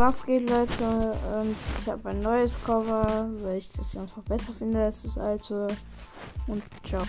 Buff geht, Leute. Und ich habe ein neues Cover, weil ich das einfach besser finde als das alte. Und ciao.